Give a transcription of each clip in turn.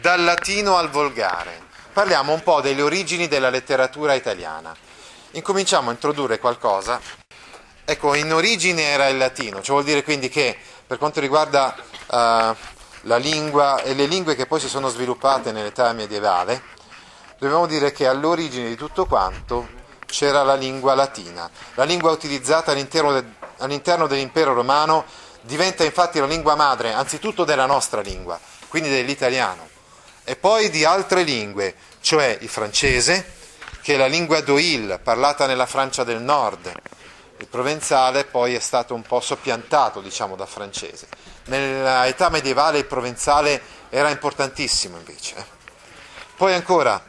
Dal latino al volgare. Parliamo un po' delle origini della letteratura italiana. Incominciamo a introdurre qualcosa. Ecco, in origine era il latino, ciò vuol dire quindi che per quanto riguarda uh, la lingua e le lingue che poi si sono sviluppate nell'età medievale, dobbiamo dire che all'origine di tutto quanto c'era la lingua latina. La lingua utilizzata all'interno, de, all'interno dell'impero romano diventa infatti la lingua madre anzitutto della nostra lingua, quindi dell'italiano, e poi di altre lingue, cioè il francese, che è la lingua d'Oil, parlata nella Francia del Nord. Il provenzale poi è stato un po' soppiantato, diciamo, da francese. Nell'età medievale il provenzale era importantissimo invece. Poi ancora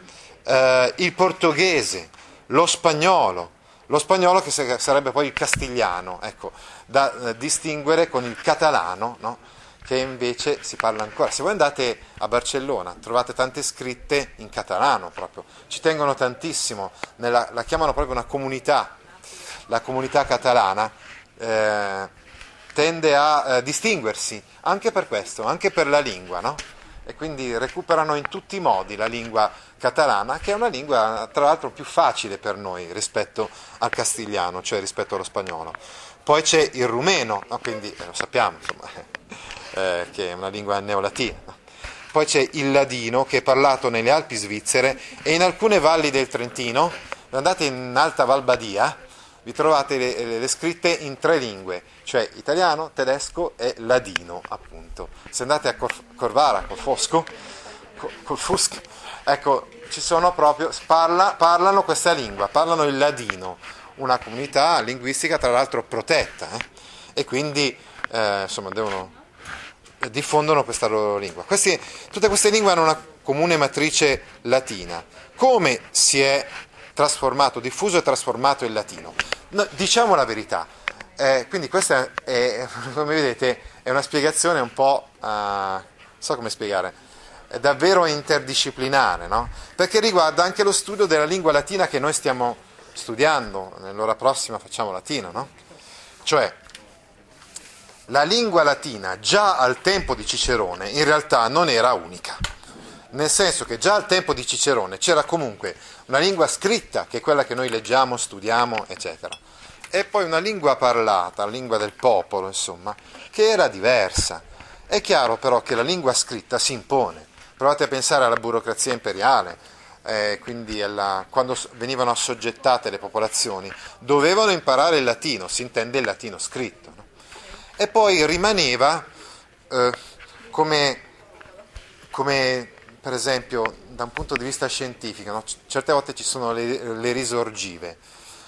eh, il portoghese, lo spagnolo, lo spagnolo che sarebbe poi il castigliano, ecco, da eh, distinguere con il catalano, no? Che invece si parla ancora. Se voi andate a Barcellona trovate tante scritte in catalano proprio, ci tengono tantissimo, nella, la chiamano proprio una comunità, la comunità catalana eh, tende a eh, distinguersi anche per questo, anche per la lingua, no? e quindi recuperano in tutti i modi la lingua catalana, che è una lingua tra l'altro più facile per noi rispetto al castigliano, cioè rispetto allo spagnolo. Poi c'è il rumeno, no? quindi eh, lo sappiamo, insomma, eh, che è una lingua neolatina. Poi c'è il ladino che è parlato nelle Alpi svizzere e in alcune valli del Trentino, andate in Alta Valbadia, vi trovate le, le, scritte in tre lingue, cioè italiano, tedesco e ladino, appunto. Se andate a Cor- Corvara, Corfosco, Corfusco, ecco, ci sono proprio, parla, parlano questa lingua, parlano il ladino, una comunità linguistica tra l'altro protetta, eh? e quindi eh, insomma devono diffondono questa loro lingua. Questi, tutte queste lingue hanno una comune matrice latina. Come si è trasformato, diffuso e trasformato il latino? No, diciamo la verità. Eh, quindi questa è, come vedete, è una spiegazione un po', uh, so come spiegare, davvero interdisciplinare, no? Perché riguarda anche lo studio della lingua latina che noi stiamo studiando, nell'ora prossima facciamo latino, no? Cioè, la lingua latina già al tempo di Cicerone in realtà non era unica, nel senso che già al tempo di Cicerone c'era comunque una lingua scritta, che è quella che noi leggiamo, studiamo, eccetera, e poi una lingua parlata, la lingua del popolo, insomma, che era diversa. È chiaro però che la lingua scritta si impone. Provate a pensare alla burocrazia imperiale, eh, quindi alla, quando venivano assoggettate le popolazioni, dovevano imparare il latino, si intende il latino scritto e poi rimaneva eh, come, come, per esempio da un punto di vista scientifico, no? certe volte ci sono le, le risorgive.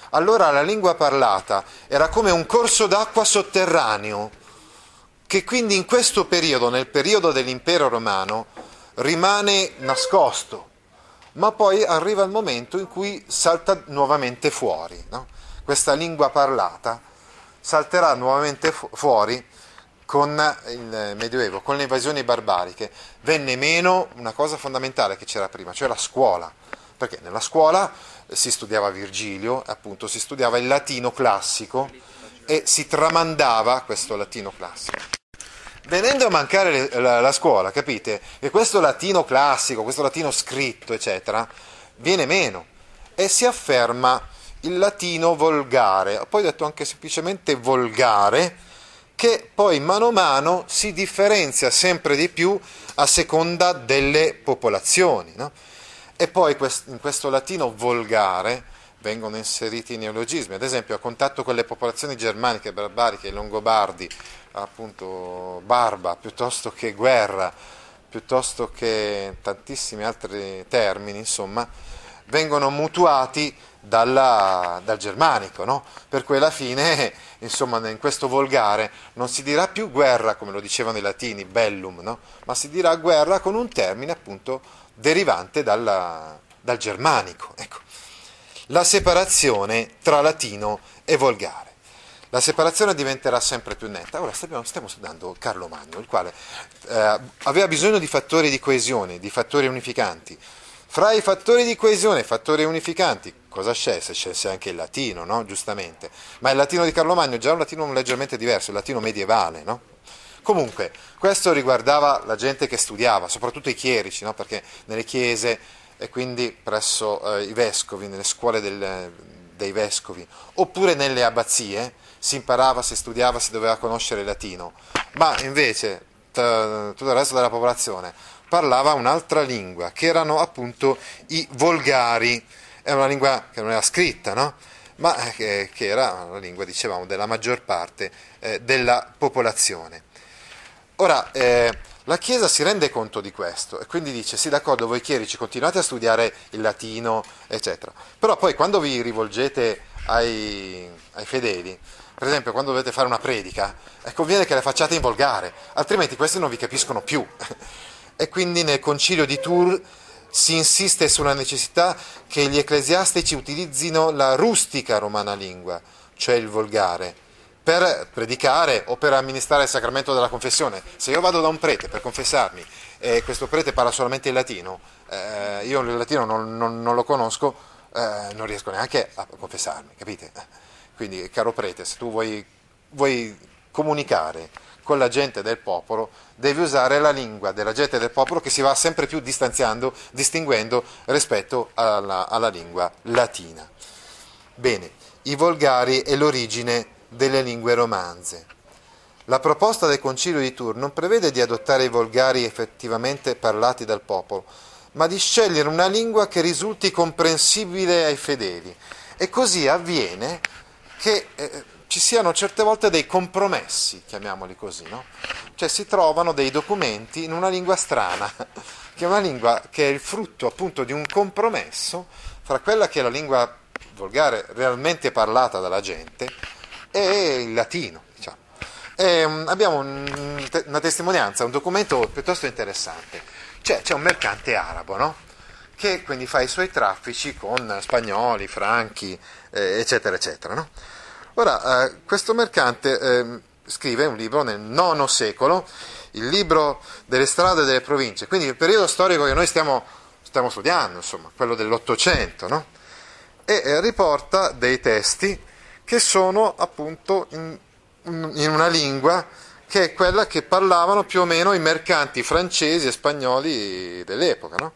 Allora la lingua parlata era come un corso d'acqua sotterraneo che quindi in questo periodo, nel periodo dell'impero romano, rimane nascosto, ma poi arriva il momento in cui salta nuovamente fuori. No? Questa lingua parlata salterà nuovamente fu- fuori con il Medioevo, con le invasioni barbariche. Venne meno una cosa fondamentale che c'era prima, cioè la scuola, perché nella scuola si studiava Virgilio, appunto si studiava il latino classico e si tramandava questo latino classico. Venendo a mancare la, la scuola, capite? che questo latino classico, questo latino scritto, eccetera, viene meno e si afferma il latino volgare, poi detto anche semplicemente volgare, che poi mano a mano si differenzia sempre di più a seconda delle popolazioni. No? E poi in questo latino volgare vengono inseriti i neologismi, ad esempio a contatto con le popolazioni germaniche, barbariche, i longobardi, appunto barba piuttosto che guerra, piuttosto che tantissimi altri termini, insomma, vengono mutuati dalla, dal germanico, no? per cui alla fine, insomma, in questo volgare non si dirà più guerra come lo dicevano i latini, bellum, no? ma si dirà guerra con un termine appunto derivante dalla, dal germanico. Ecco. La separazione tra latino e volgare. La separazione diventerà sempre più netta. Ora stiamo, stiamo studiando Carlo Magno, il quale eh, aveva bisogno di fattori di coesione, di fattori unificanti. Fra i fattori di coesione e fattori unificanti, cosa scelse? Scelse anche il latino, no? giustamente. Ma il latino di Carlo Magno è già un latino leggermente diverso, il latino medievale. No? Comunque, questo riguardava la gente che studiava, soprattutto i chierici, no? perché nelle chiese e quindi presso eh, i vescovi, nelle scuole del, dei vescovi, oppure nelle abbazie, si imparava, si studiava, si doveva conoscere il latino, ma invece tutto il resto della popolazione parlava un'altra lingua, che erano appunto i volgari, è una lingua che non era scritta, no? ma che, che, era una lingua, dicevamo, della maggior parte eh, della popolazione. Ora, eh, la Chiesa si rende conto di questo e quindi dice, sì d'accordo, voi chierici continuate a studiare il latino, eccetera, però poi quando vi rivolgete ai, ai fedeli, per esempio, quando dovete fare una predica, eh, conviene che la facciate in volgare, altrimenti questi non vi capiscono più. e quindi nel concilio di Tours si insiste sulla necessità che gli ecclesiastici utilizzino la rustica romana lingua, cioè il volgare, per predicare o per amministrare il sacramento della confessione. Se io vado da un prete per confessarmi e questo prete parla solamente il latino, eh, io il latino non, non, non lo conosco, eh, non riesco neanche a confessarmi, capite? Quindi, caro prete, se tu vuoi, vuoi comunicare con la gente del popolo, devi usare la lingua della gente del popolo che si va sempre più distanziando, distinguendo rispetto alla, alla lingua latina. Bene, i volgari e l'origine delle lingue romanze. La proposta del Concilio di Tours non prevede di adottare i volgari effettivamente parlati dal popolo, ma di scegliere una lingua che risulti comprensibile ai fedeli. E così avviene che eh, ci siano certe volte dei compromessi, chiamiamoli così, no? Cioè si trovano dei documenti in una lingua strana, che è una lingua che è il frutto appunto di un compromesso fra quella che è la lingua volgare realmente parlata dalla gente e il latino. Diciamo. E, um, abbiamo un, una testimonianza, un documento piuttosto interessante. Cioè, c'è un mercante arabo, no? che quindi fa i suoi traffici con spagnoli, franchi, eh, eccetera, eccetera. No? Ora, eh, questo mercante eh, scrive un libro nel IX secolo, il libro delle strade delle province, quindi il periodo storico che noi stiamo, stiamo studiando, insomma, quello dell'Ottocento, no? e eh, riporta dei testi che sono appunto in, in una lingua che è quella che parlavano più o meno i mercanti francesi e spagnoli dell'epoca. No?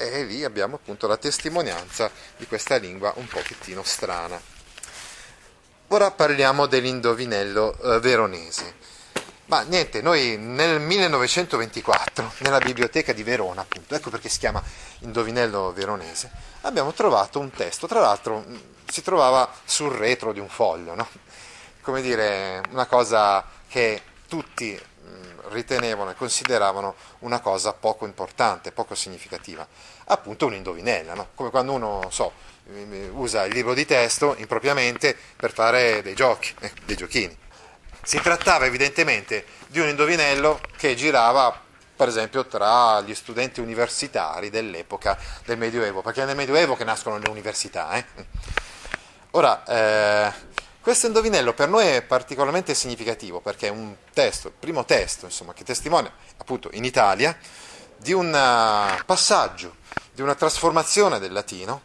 e lì abbiamo appunto la testimonianza di questa lingua un pochettino strana. Ora parliamo dell'indovinello eh, veronese. Ma niente, noi nel 1924, nella biblioteca di Verona, appunto, ecco perché si chiama Indovinello veronese, abbiamo trovato un testo, tra l'altro si trovava sul retro di un foglio, no? come dire, una cosa che tutti ritenevano e consideravano una cosa poco importante, poco significativa, appunto un'indovinella, no? come quando uno so, usa il libro di testo impropriamente per fare dei giochi, eh, dei giochini. Si trattava evidentemente di un indovinello che girava per esempio tra gli studenti universitari dell'epoca del Medioevo, perché è nel Medioevo che nascono le università. Eh? Ora, eh, questo indovinello per noi è particolarmente significativo perché è un testo, il primo testo insomma, che testimonia appunto in Italia di un uh, passaggio, di una trasformazione del latino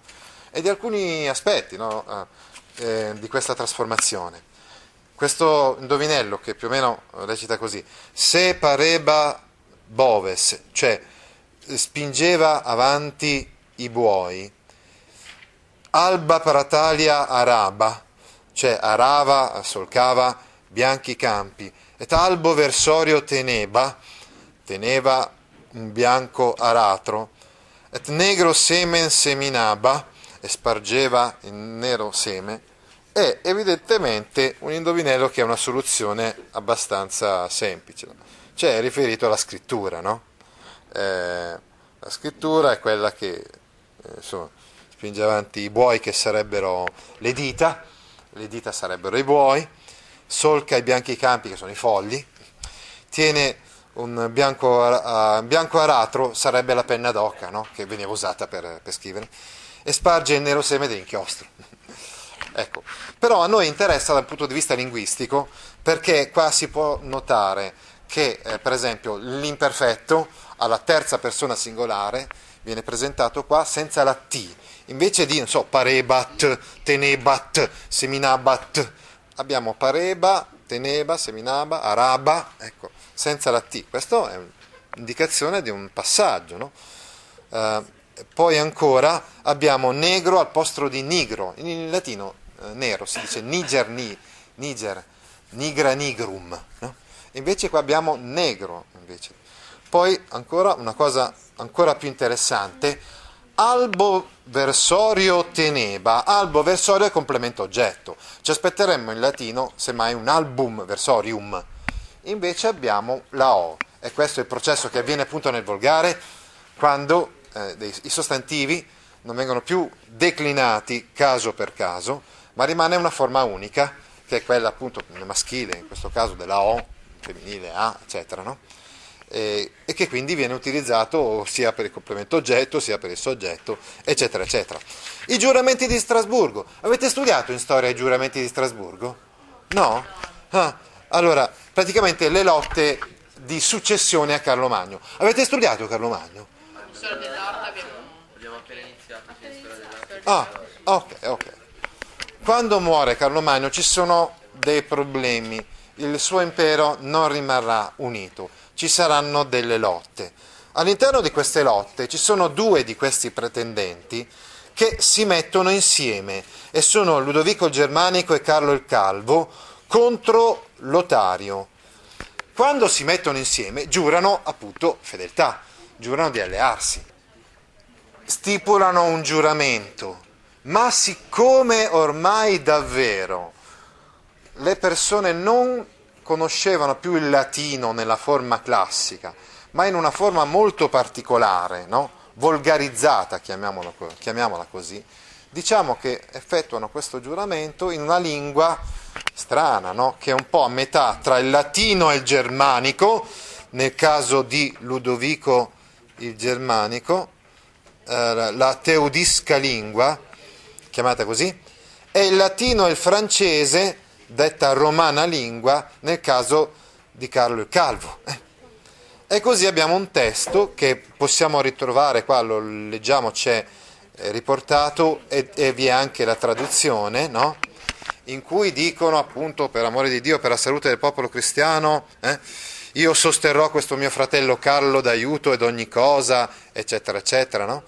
e di alcuni aspetti no, uh, eh, di questa trasformazione. Questo indovinello che più o meno recita così, se pareba boves, cioè spingeva avanti i buoi, alba paratalia araba, cioè arava, solcava bianchi campi, et albo versorio teneba, teneva un bianco aratro, et negro semen seminaba, e spargeva il nero seme, è evidentemente un indovinello che ha una soluzione abbastanza semplice, cioè è riferito alla scrittura, no? Eh, la scrittura è quella che eh, insomma, spinge avanti i buoi che sarebbero le dita, le dita sarebbero i buoi, solca i bianchi campi che sono i fogli, tiene un bianco, uh, bianco aratro, sarebbe la penna d'oca no? che veniva usata per, per scrivere, e sparge il nero seme dell'inchiostro. ecco. Però a noi interessa dal punto di vista linguistico perché qua si può notare che, eh, per esempio, l'imperfetto alla terza persona singolare viene presentato qua senza la T, invece di, non so, parebat, tenebat, seminabat, abbiamo pareba, teneba, seminaba, araba, ecco, senza la T. Questa è un'indicazione di un passaggio, no? uh, poi ancora abbiamo negro al posto di nigro, in latino uh, nero si dice niger, ni, niger, nigra nigrum, no? invece qua abbiamo negro. Invece. Poi ancora una cosa ancora più interessante, albo versorio teneba, albo versorio è complemento oggetto, ci aspetteremmo in latino semmai un album versorium, invece abbiamo la O, e questo è il processo che avviene appunto nel volgare quando eh, dei, i sostantivi non vengono più declinati caso per caso, ma rimane una forma unica, che è quella appunto maschile, in questo caso della O, femminile A, eccetera, no? eh, e che quindi viene utilizzato sia per il complemento oggetto sia per il soggetto, eccetera, eccetera. I giuramenti di Strasburgo. Avete studiato in storia i giuramenti di Strasburgo? No? Ah, allora, praticamente le lotte di successione a Carlo Magno. Avete studiato Carlo Magno? Storia dell'arte abbiamo... abbiamo appena iniziato. Sì, storia dell'arte. Ah, ok, ok. Quando muore Carlo Magno ci sono dei problemi. Il suo impero non rimarrà unito ci saranno delle lotte. All'interno di queste lotte ci sono due di questi pretendenti che si mettono insieme e sono Ludovico il Germanico e Carlo il Calvo contro Lotario. Quando si mettono insieme giurano appunto fedeltà, giurano di allearsi, stipulano un giuramento, ma siccome ormai davvero le persone non conoscevano più il latino nella forma classica, ma in una forma molto particolare, no? volgarizzata, chiamiamola, così, diciamo che effettuano questo giuramento in una lingua strana, no? che è un po' a metà tra il latino e il germanico, nel caso di Ludovico il germanico, eh, la teudisca lingua, chiamata così, e il latino e il francese, detta romana lingua nel caso di Carlo il Calvo. Eh. E così abbiamo un testo che possiamo ritrovare, qua lo leggiamo, c'è eh, riportato e, e vi è anche la traduzione, no? In cui dicono appunto per amore di Dio, per la salute del popolo cristiano, eh, io sosterrò questo mio fratello Carlo d'aiuto ed ogni cosa, eccetera, eccetera, no?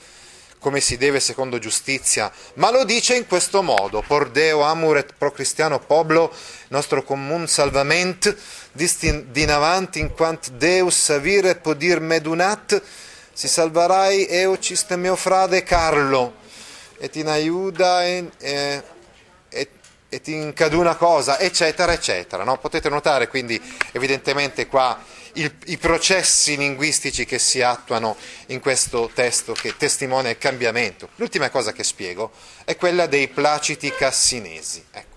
come si deve secondo giustizia, ma lo dice in questo modo, por Deo amur et pro cristiano poblo, nostro comun salvament, distin din avanti in quant Deus savire podir medunat, si salvarai eo ciste mio frade Carlo, et in aiuda e, e, et in caduna cosa, eccetera, eccetera. No? Potete notare quindi evidentemente qua il, i processi linguistici che si attuano in questo testo che testimonia il cambiamento. L'ultima cosa che spiego è quella dei placiti cassinesi. Ecco,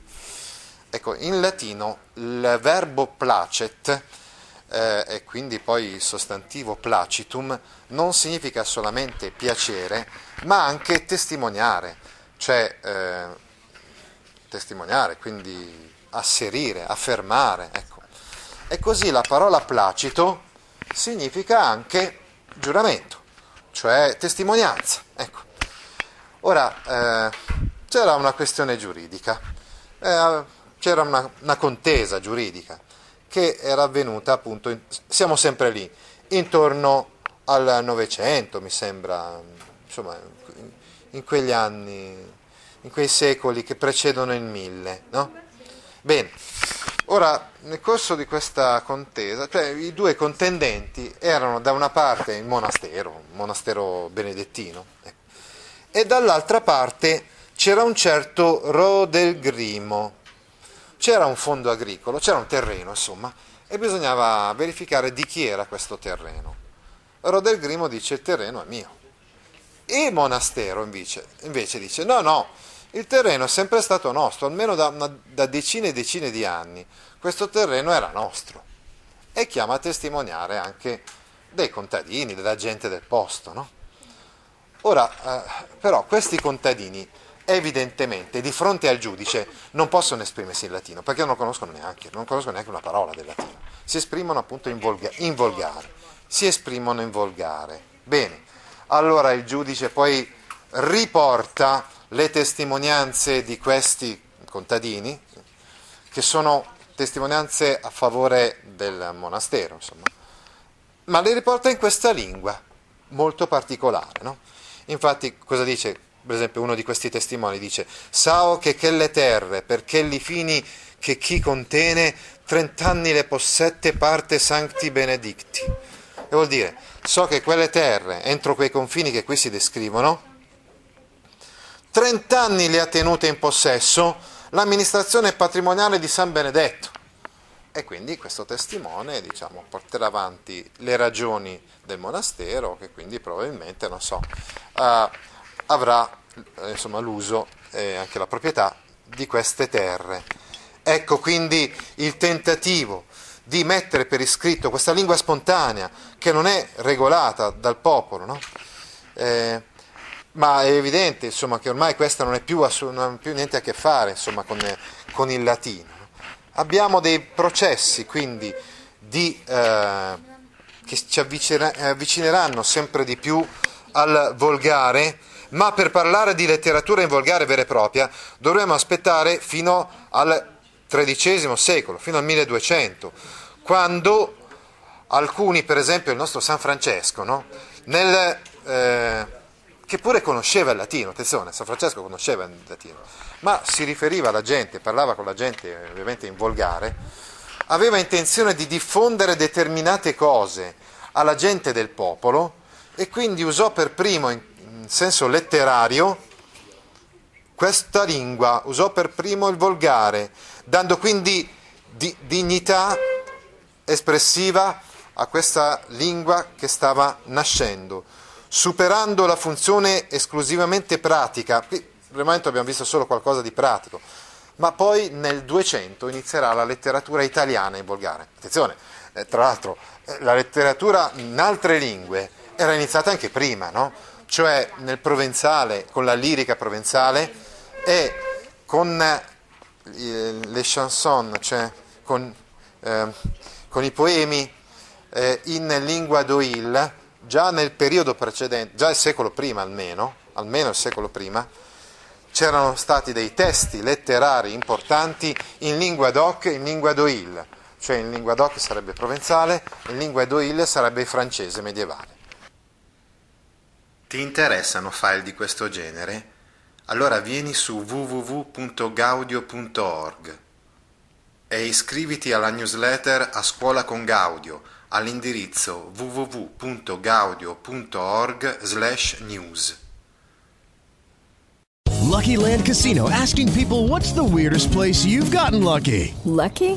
ecco in latino il verbo placet eh, e quindi poi il sostantivo placitum non significa solamente piacere, ma anche testimoniare, cioè eh, testimoniare, quindi asserire, affermare. Ecco. E così la parola placito significa anche giuramento, cioè testimonianza. Ecco. Ora, eh, c'era una questione giuridica, eh, c'era una, una, contesa giuridica che era avvenuta appunto, in, siamo sempre lì, intorno al Novecento, mi sembra, insomma, in, in quegli anni, in quei secoli che precedono il mille, no? Bene, Ora, nel corso di questa contesa, cioè i due contendenti erano da una parte il monastero, un monastero benedettino, ecco, e dall'altra parte c'era un certo Rodelgrimo, c'era un fondo agricolo, c'era un terreno, insomma, e bisognava verificare di chi era questo terreno. Rodelgrimo dice il terreno è mio. E Monastero invece, invece dice no, no, il terreno è sempre stato nostro, almeno da, una, da decine e decine di anni. Questo terreno era nostro. E chiama a testimoniare anche dei contadini, della gente del posto. No? Ora, eh, però, questi contadini evidentemente di fronte al giudice non possono esprimersi in latino perché non conoscono neanche, non conoscono neanche una parola del latino. Si esprimono appunto in, volga, in volgare. Si esprimono in volgare. Bene, allora il giudice poi riporta le testimonianze di questi contadini, che sono testimonianze a favore del monastero, insomma, ma le riporta in questa lingua molto particolare. No? Infatti, cosa dice? Per esempio, uno di questi testimoni dice: Sao che quelle terre, per quelli fini che chi contene, trent'anni le possette parte sancti benedicti. E vuol dire, so che quelle terre, entro quei confini che qui si descrivono, trent'anni le ha tenute in possesso l'amministrazione patrimoniale di San Benedetto. E quindi questo testimone diciamo, porterà avanti le ragioni del monastero, che quindi probabilmente, so, uh, avrà eh, insomma, l'uso e anche la proprietà di queste terre. Ecco quindi il tentativo di mettere per iscritto questa lingua spontanea che non è regolata dal popolo, no? eh, ma è evidente insomma, che ormai questa non, più, non ha più niente a che fare insomma, con, con, il latino. Abbiamo dei processi quindi di, eh, che ci avvicineranno sempre di più al volgare, ma per parlare di letteratura in volgare vera e propria dovremo aspettare fino al XIII secolo, fino al 1200, quando alcuni, per esempio il nostro San Francesco, no? Nel, eh, che pure conosceva il latino, attenzione, San Francesco conosceva il latino, ma si riferiva alla gente, parlava con la gente ovviamente in volgare, aveva intenzione di diffondere determinate cose alla gente del popolo e quindi usò per primo in, senso letterario questa lingua, usò per primo il volgare, dando quindi di, dignità espressiva a questa lingua che stava nascendo superando la funzione esclusivamente pratica. Per il momento abbiamo visto solo qualcosa di pratico, ma poi nel 200 inizierà la letteratura italiana in volgare. Attenzione, eh, tra l'altro eh, la letteratura in altre lingue era iniziata anche prima, no? cioè nel provenzale, con la lirica provenzale e con eh, le chanson, cioè con, eh, con i poemi eh, in lingua d'Oil, già nel periodo precedente, già il secolo prima almeno, almeno il secolo prima, c'erano stati dei testi letterari importanti in lingua doc e in lingua d'oil, cioè in lingua doc sarebbe provenzale, in lingua d'oil sarebbe francese medievale. Ti interessano file di questo genere? Allora vieni su www.gaudio.org e iscriviti alla newsletter A Scuola con Gaudio all'indirizzo www.gaudio.org/news. Lucky Land Casino asking people what's the weirdest place you've gotten lucky? Lucky?